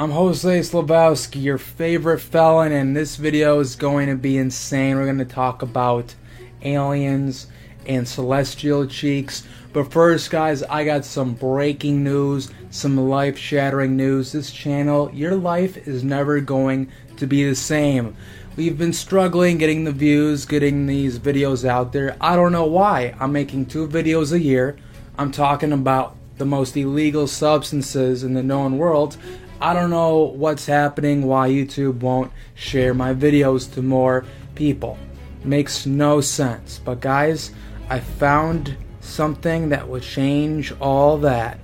I'm Jose Slabowski, your favorite felon, and this video is going to be insane. We're going to talk about aliens and celestial cheeks. But first, guys, I got some breaking news, some life shattering news. This channel, your life is never going to be the same. We've been struggling getting the views, getting these videos out there. I don't know why. I'm making two videos a year. I'm talking about the most illegal substances in the known world. I don't know what's happening, why YouTube won't share my videos to more people. Makes no sense. But guys, I found something that would change all that.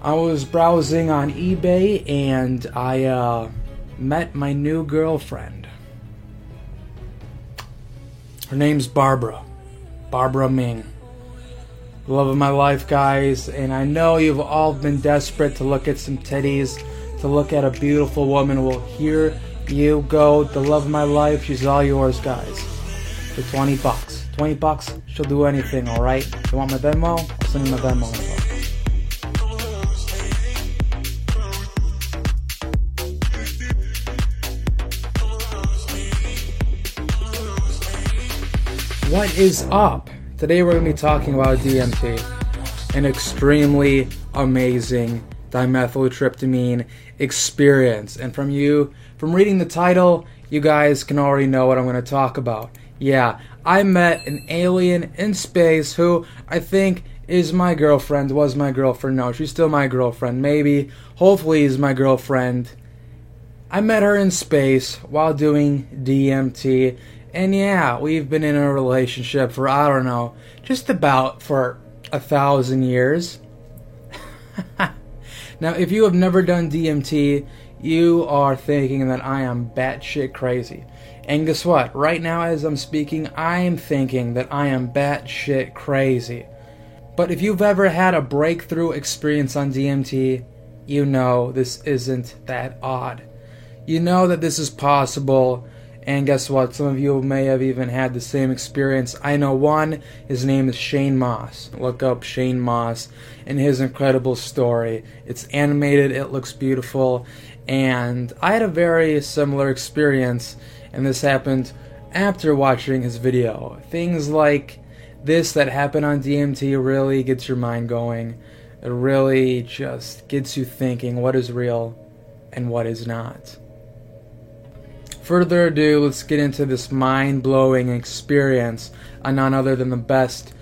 I was browsing on eBay and I uh, met my new girlfriend. Her name's Barbara. Barbara Ming love of my life, guys. And I know you've all been desperate to look at some titties, to look at a beautiful woman. Well, here you go. The love of my life. She's all yours, guys. For 20 bucks. 20 bucks, she'll do anything, alright? You want my Venmo? I'll send you my Venmo. What is up? Today we're going to be talking about DMT, an extremely amazing dimethyltryptamine experience. And from you, from reading the title, you guys can already know what I'm going to talk about. Yeah, I met an alien in space who I think is my girlfriend, was my girlfriend. No, she's still my girlfriend. Maybe, hopefully, is my girlfriend. I met her in space while doing DMT and yeah, we've been in a relationship for, I don't know, just about for a thousand years. now, if you have never done DMT, you are thinking that I am batshit crazy. And guess what? Right now, as I'm speaking, I'm thinking that I am batshit crazy. But if you've ever had a breakthrough experience on DMT, you know this isn't that odd. You know that this is possible and guess what? Some of you may have even had the same experience. I know one, his name is Shane Mauss. Look up Shane Mauss and his incredible story. It's animated, it looks beautiful, and I had a very similar experience, and this happened after watching his video. Things like this that happen on DMT really gets your mind going. It really just gets you thinking what is real and what is not further ado, let's get into this mind blowing experience on none other than the best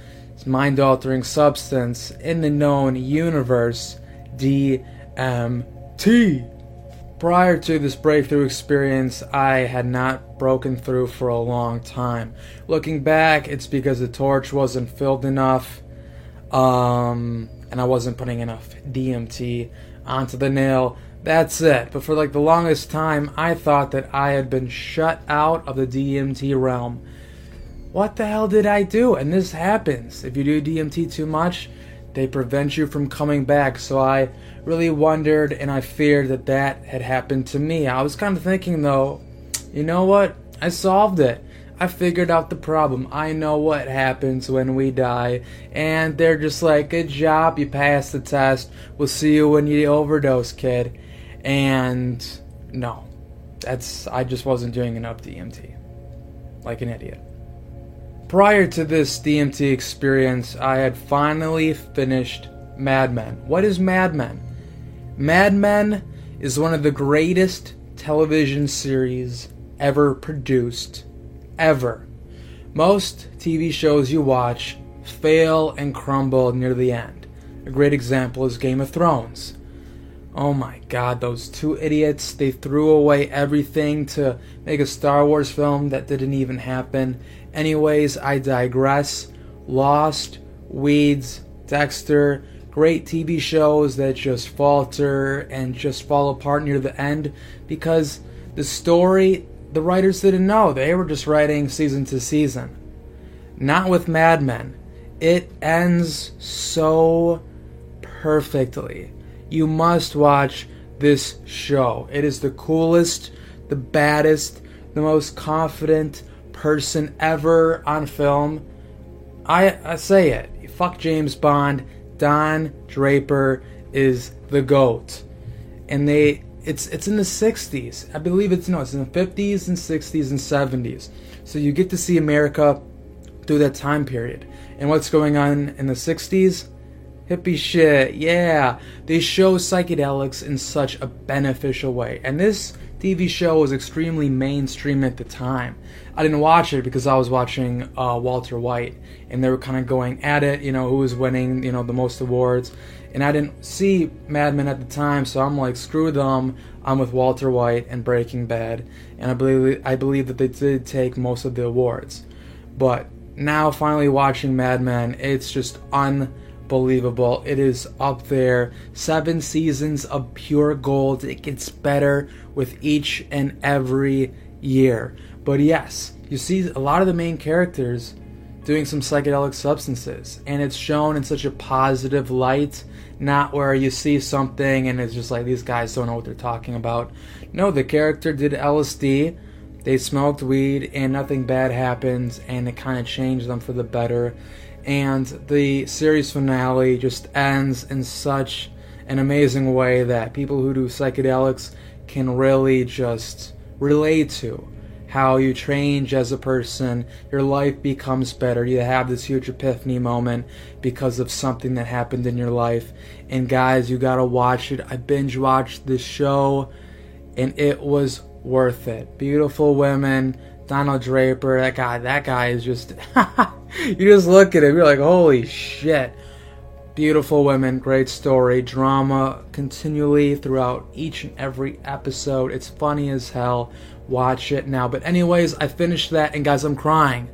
mind altering substance in the known universe, DMT. Prior to this breakthrough experience, I had not broken through for a long time. Looking back, it's because the torch wasn't filled enough, um, and I wasn't putting enough DMT onto the nail that's it. But for like the longest time, I thought that I had been shut out of the DMT realm. What the hell did I do? And this happens. If you do DMT too much, they prevent you from coming back. So I really wondered and I feared that that had happened to me. I was kind of thinking though, you know what? I solved it. I figured out the problem. I know what happens when we die. And they're just like, good job, you passed the test. We'll see you when you overdose, kid. And no, that's I just wasn't doing enough DMT, like an idiot. Prior to this DMT experience, I had finally finished Mad Men. What is Mad Men? Mad Men is one of the greatest television series ever produced, ever. Most TV shows you watch fail and crumble near the end. A great example is Game of Thrones. Oh my god, those two idiots. They threw away everything to make a Star Wars film that didn't even happen. Anyways, I digress. Lost, Weeds, Dexter, great TV shows that just falter and just fall apart near the end because the story, the writers didn't know. They were just writing season to season. Not with Mad Men. It ends so perfectly you must watch this show. It is the coolest, the baddest, the most confident person ever on film. I, I say it. Fuck James Bond. Don Draper is the GOAT. And they it's it's in the 60s. I believe it's no, it's in the 50s and 60s and 70s. So you get to see America through that time period. And what's going on in the 60s? Hippie shit, yeah. They show psychedelics in such a beneficial way. And this TV show was extremely mainstream at the time. I didn't watch it because I was watching uh, Walter White, and they were kind of going at it, you know, who was winning, you know, the most awards. And I didn't see Mad Men at the time, so I'm like, screw them. I'm with Walter White and Breaking Bad, and I believe I believe that they did take most of the awards. But now, finally watching Mad Men, it's just unbelievable. It is up there. Seven seasons of pure gold. It gets better with each and every year. But yes, you see a lot of the main characters doing some psychedelic substances, and it's shown in such a positive light. Not where you see something and it's just like these guys don't know what they're talking about. No, the character did LSD they smoked weed and nothing bad happens and it kind of changed them for the better and the series finale just ends in such an amazing way that people who do psychedelics can really just relate to how you change as a person, your life becomes better. You have this huge epiphany moment because of something that happened in your life. And guys, you gotta watch it. I binge watched this show and it was worth it. Beautiful women, Donald Draper, that guy, that guy is just you just look at him, you're like, holy shit. Beautiful women, great story, drama continually throughout each and every episode. It's funny as hell. Watch it now. But anyways, I finished that and guys, I'm crying.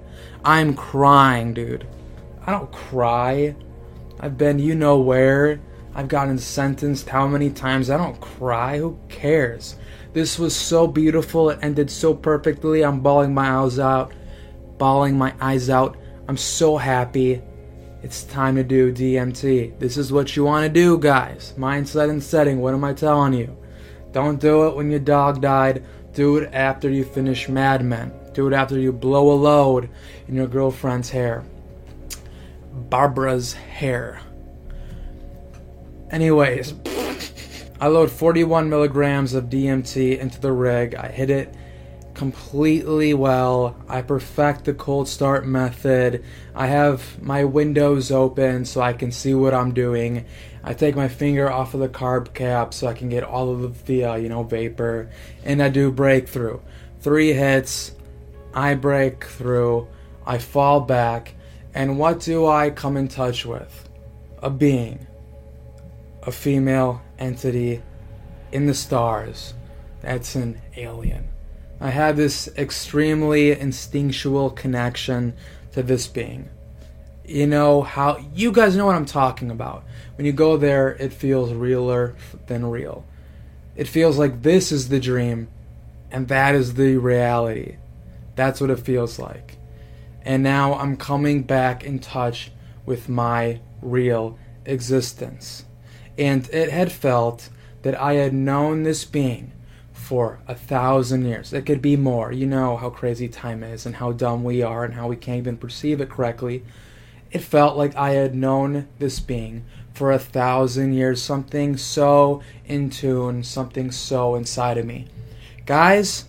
I'm crying, dude. I don't cry. I've been you know where. I've gotten sentenced how many times. I don't cry. Who cares? This was so beautiful. It ended so perfectly. I'm bawling my eyes out. Bawling my eyes out. I'm so happy. It's time to do DMT. This is what you want to do, guys. Mindset and setting. What am I telling you? Don't do it when your dog died. Do it after you finish Mad Men. Do it after you blow a load in your girlfriend's hair. Barbara's hair. Anyways. I load 41 milligrams of DMT into the rig. I hit it completely well. I perfect the cold start method. I have my windows open so I can see what I'm doing. I take my finger off of the carb cap so I can get all of the uh, you know vapor, and I do breakthrough. Three hits, I break through. I fall back, and what do I come in touch with? A being, a female entity in the stars. That's an alien. I had this extremely instinctual connection to this being. You know how you guys know what I'm talking about. When you go there, it feels realer than real. It feels like this is the dream and that is the reality. That's what it feels like. And now I'm coming back in touch with my real existence and it had felt that I had known this being for a thousand years. It could be more. You know how crazy time is and how dumb we are and how we can't even perceive it correctly. It felt like I had known this being for a thousand years, something so in tune, something so inside of me. Guys,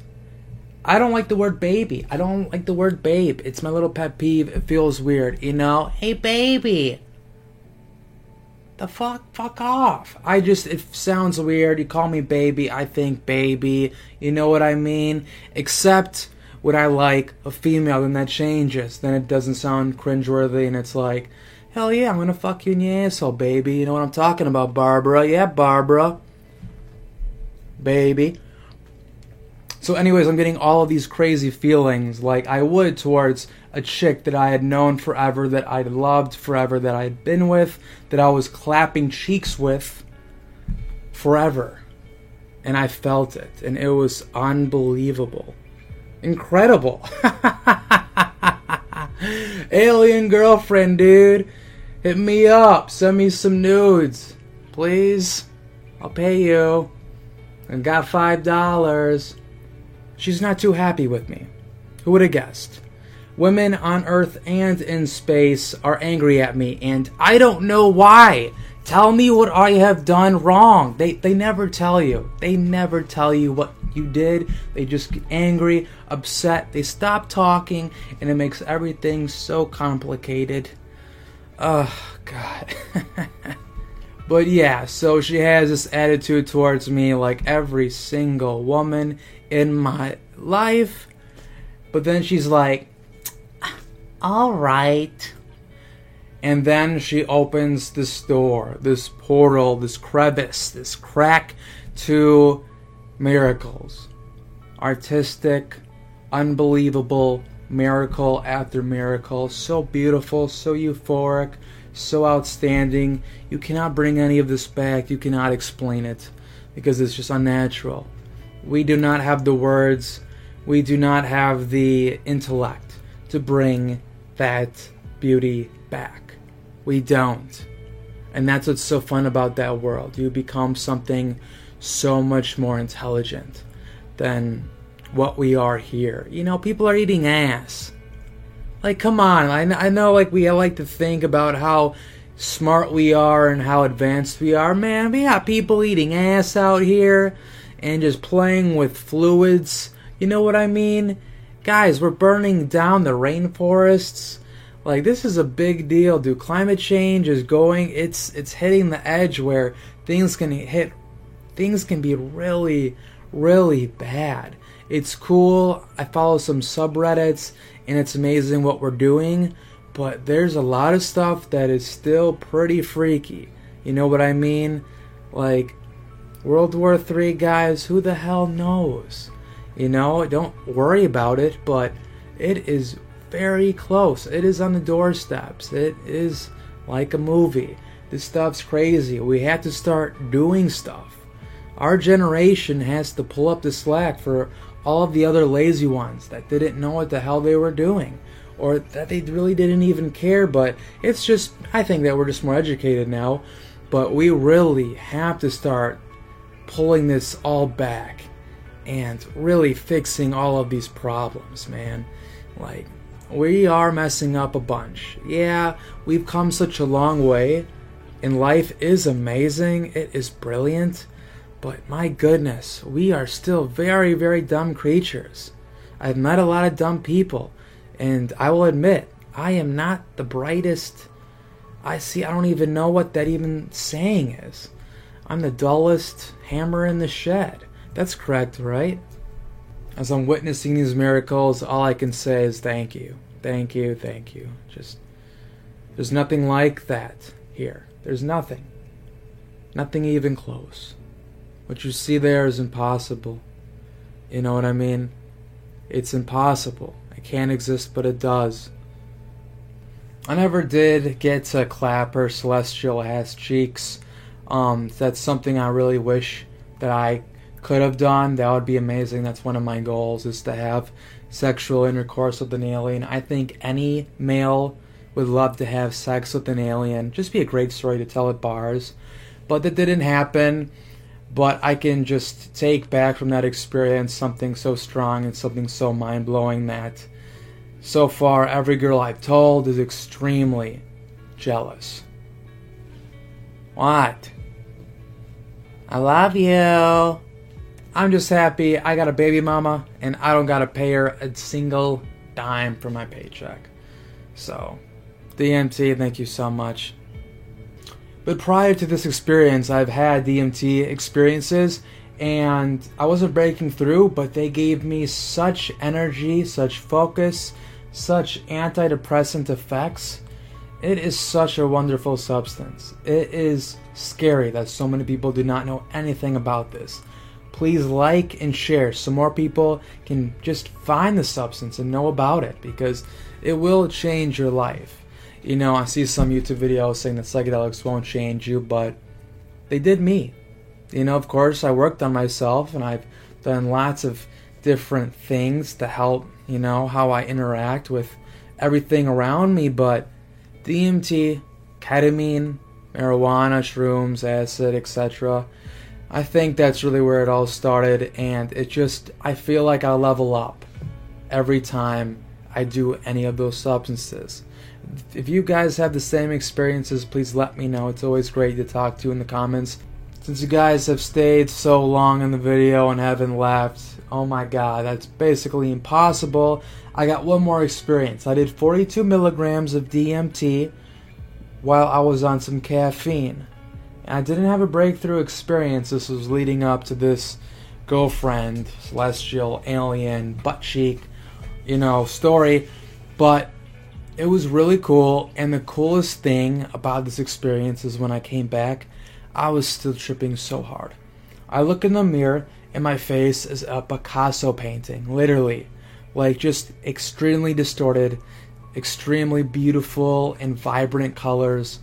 I don't like the word baby. I don't like the word babe. It's my little pet peeve. It feels weird, you know? Hey, baby the fuck fuck off. I just it sounds weird. You call me baby i think baby. You know what i mean? Except what i like a female then that changes. Then it doesn't sound cringeworthy and it's like hell yeah i'm gonna fuck you in your asshole baby. You know what i'm talking about barbara? Yeah barbara. Baby. So anyways i'm getting all of these crazy feelings. Like i would towards a chick that I had known forever, that I loved forever, that I had been with, that I was clapping cheeks with forever. And I felt it, and it was unbelievable. Incredible. Alien girlfriend, dude. Hit me up. Send me some nudes. Please. I'll pay you. I got five dollars. She's not too happy with me. Who would have guessed? Women on Earth and in space are angry at me, and I don't know why. Tell me what I have done wrong. They they never tell you. They never tell you what you did. They just get angry, upset. They stop talking, and it makes everything so complicated. Oh God. but yeah, so she has this attitude towards me like every single woman in my life. But then she's like, all right. And then she opens this door, this portal, this crevice, this crack to miracles. Artistic, unbelievable, miracle after miracle. So beautiful, so euphoric, so outstanding. You cannot bring any of this back. You cannot explain it because it's just unnatural. We do not have the words, we do not have the intellect to bring that beauty back. We don't. And that's what's so fun about that world. You become something so much more intelligent than what we are here. You know, people are eating ass. Like, come on. I, I know, like, we like to think about how smart we are and how advanced we are. Man, we got people eating ass out here and just playing with fluids. You know what I mean? Guys, we're burning down the rainforests. Like this is a big deal, dude. Climate change is going it's it's hitting the edge where things can hit things can be really really bad. It's cool. I follow some subreddits and it's amazing what we're doing, but there's a lot of stuff that is still pretty freaky. You know what I mean? Like World War Three, guys, who the hell knows? You know, don't worry about it, but it is very close. It is on the doorsteps. It is like a movie. This stuff's crazy. We have to start doing stuff. Our generation has to pull up the slack for all of the other lazy ones that didn't know what the hell they were doing or that they really didn't even care. But it's just, I think that we're just more educated now. But we really have to start pulling this all back and really fixing all of these problems, man. Like, we are messing up a bunch. Yeah, we've come such a long way, and life is amazing, it is brilliant, but my goodness, we are still very, very dumb creatures. I've met a lot of dumb people, and I will admit, I am not the brightest. I see, I don't even know what that even saying is. I'm the dullest hammer in the shed. That's correct, right? As I'm witnessing these miracles, all I can say is thank you. Thank you, thank you. Just there's nothing like that here. There's nothing. Nothing even close. What you see there is impossible. You know what I mean? It's impossible. It can't exist, but it does. I never did get to clap her celestial ass cheeks. Um, that's something I really wish that I could have done. That would be amazing. That's one of my goals is to have sexual intercourse with an alien. I think any male would love to have sex with an alien. Just be a great story to tell at bars. But that didn't happen. But I can just take back from that experience something so strong and something so mind blowing that so far every girl I've told is extremely jealous. What? I love you. I'm just happy I got a baby mama and I don't gotta pay her a single dime for my paycheck. So, DMT, thank you so much. But prior to this experience, I've had DMT experiences and I wasn't breaking through, but they gave me such energy, such focus, such antidepressant effects. It is such a wonderful substance. It is scary that so many people do not know anything about this please like and share so more people can just find the substance and know about it because it will change your life. You know, I see some YouTube videos saying that psychedelics won't change you, but they did me. You know, of course, I worked on myself and I've done lots of different things to help, you know, how I interact with everything around me, but DMT, ketamine, marijuana, shrooms, acid, etc I think that's really where it all started, and it just, I feel like I level up every time I do any of those substances. if you guys have the same experiences, please let me know. It's always great to talk to you in the comments. Since you guys have stayed so long in the video and haven't left, oh my god, that's basically impossible. I got one more experience. I did 42 milligrams of DMT while I was on some caffeine. And I didn't have a breakthrough experience. This was leading up to this girlfriend, celestial, alien, butt cheek, you know, story. But it was really cool. And the coolest thing about this experience is when I came back, I was still tripping so hard. I look in the mirror and my face is a Picasso painting, literally. Like just extremely distorted, extremely beautiful and vibrant colors.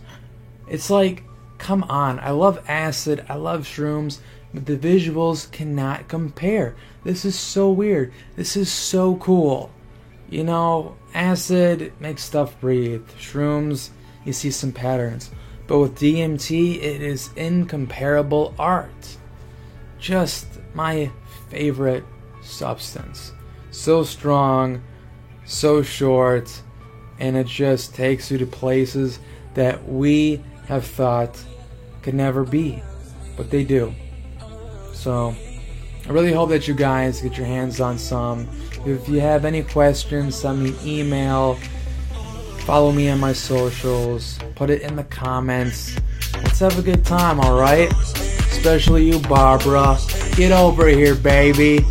It's like, come on, I love acid, I love shrooms, but the visuals cannot compare. This is so weird. This is so cool. You know, acid makes stuff breathe. Shrooms, you see some patterns. But with DMT, it is incomparable art. Just my favorite substance. So strong, so short, and it just takes you to places that we have thought could never be, but they do. So, I really hope that you guys get your hands on some. If you have any questions, send me an email. Follow me on my socials. Put it in the comments. Let's have a good time, alright? Especially you, Barbara. Get over here, baby.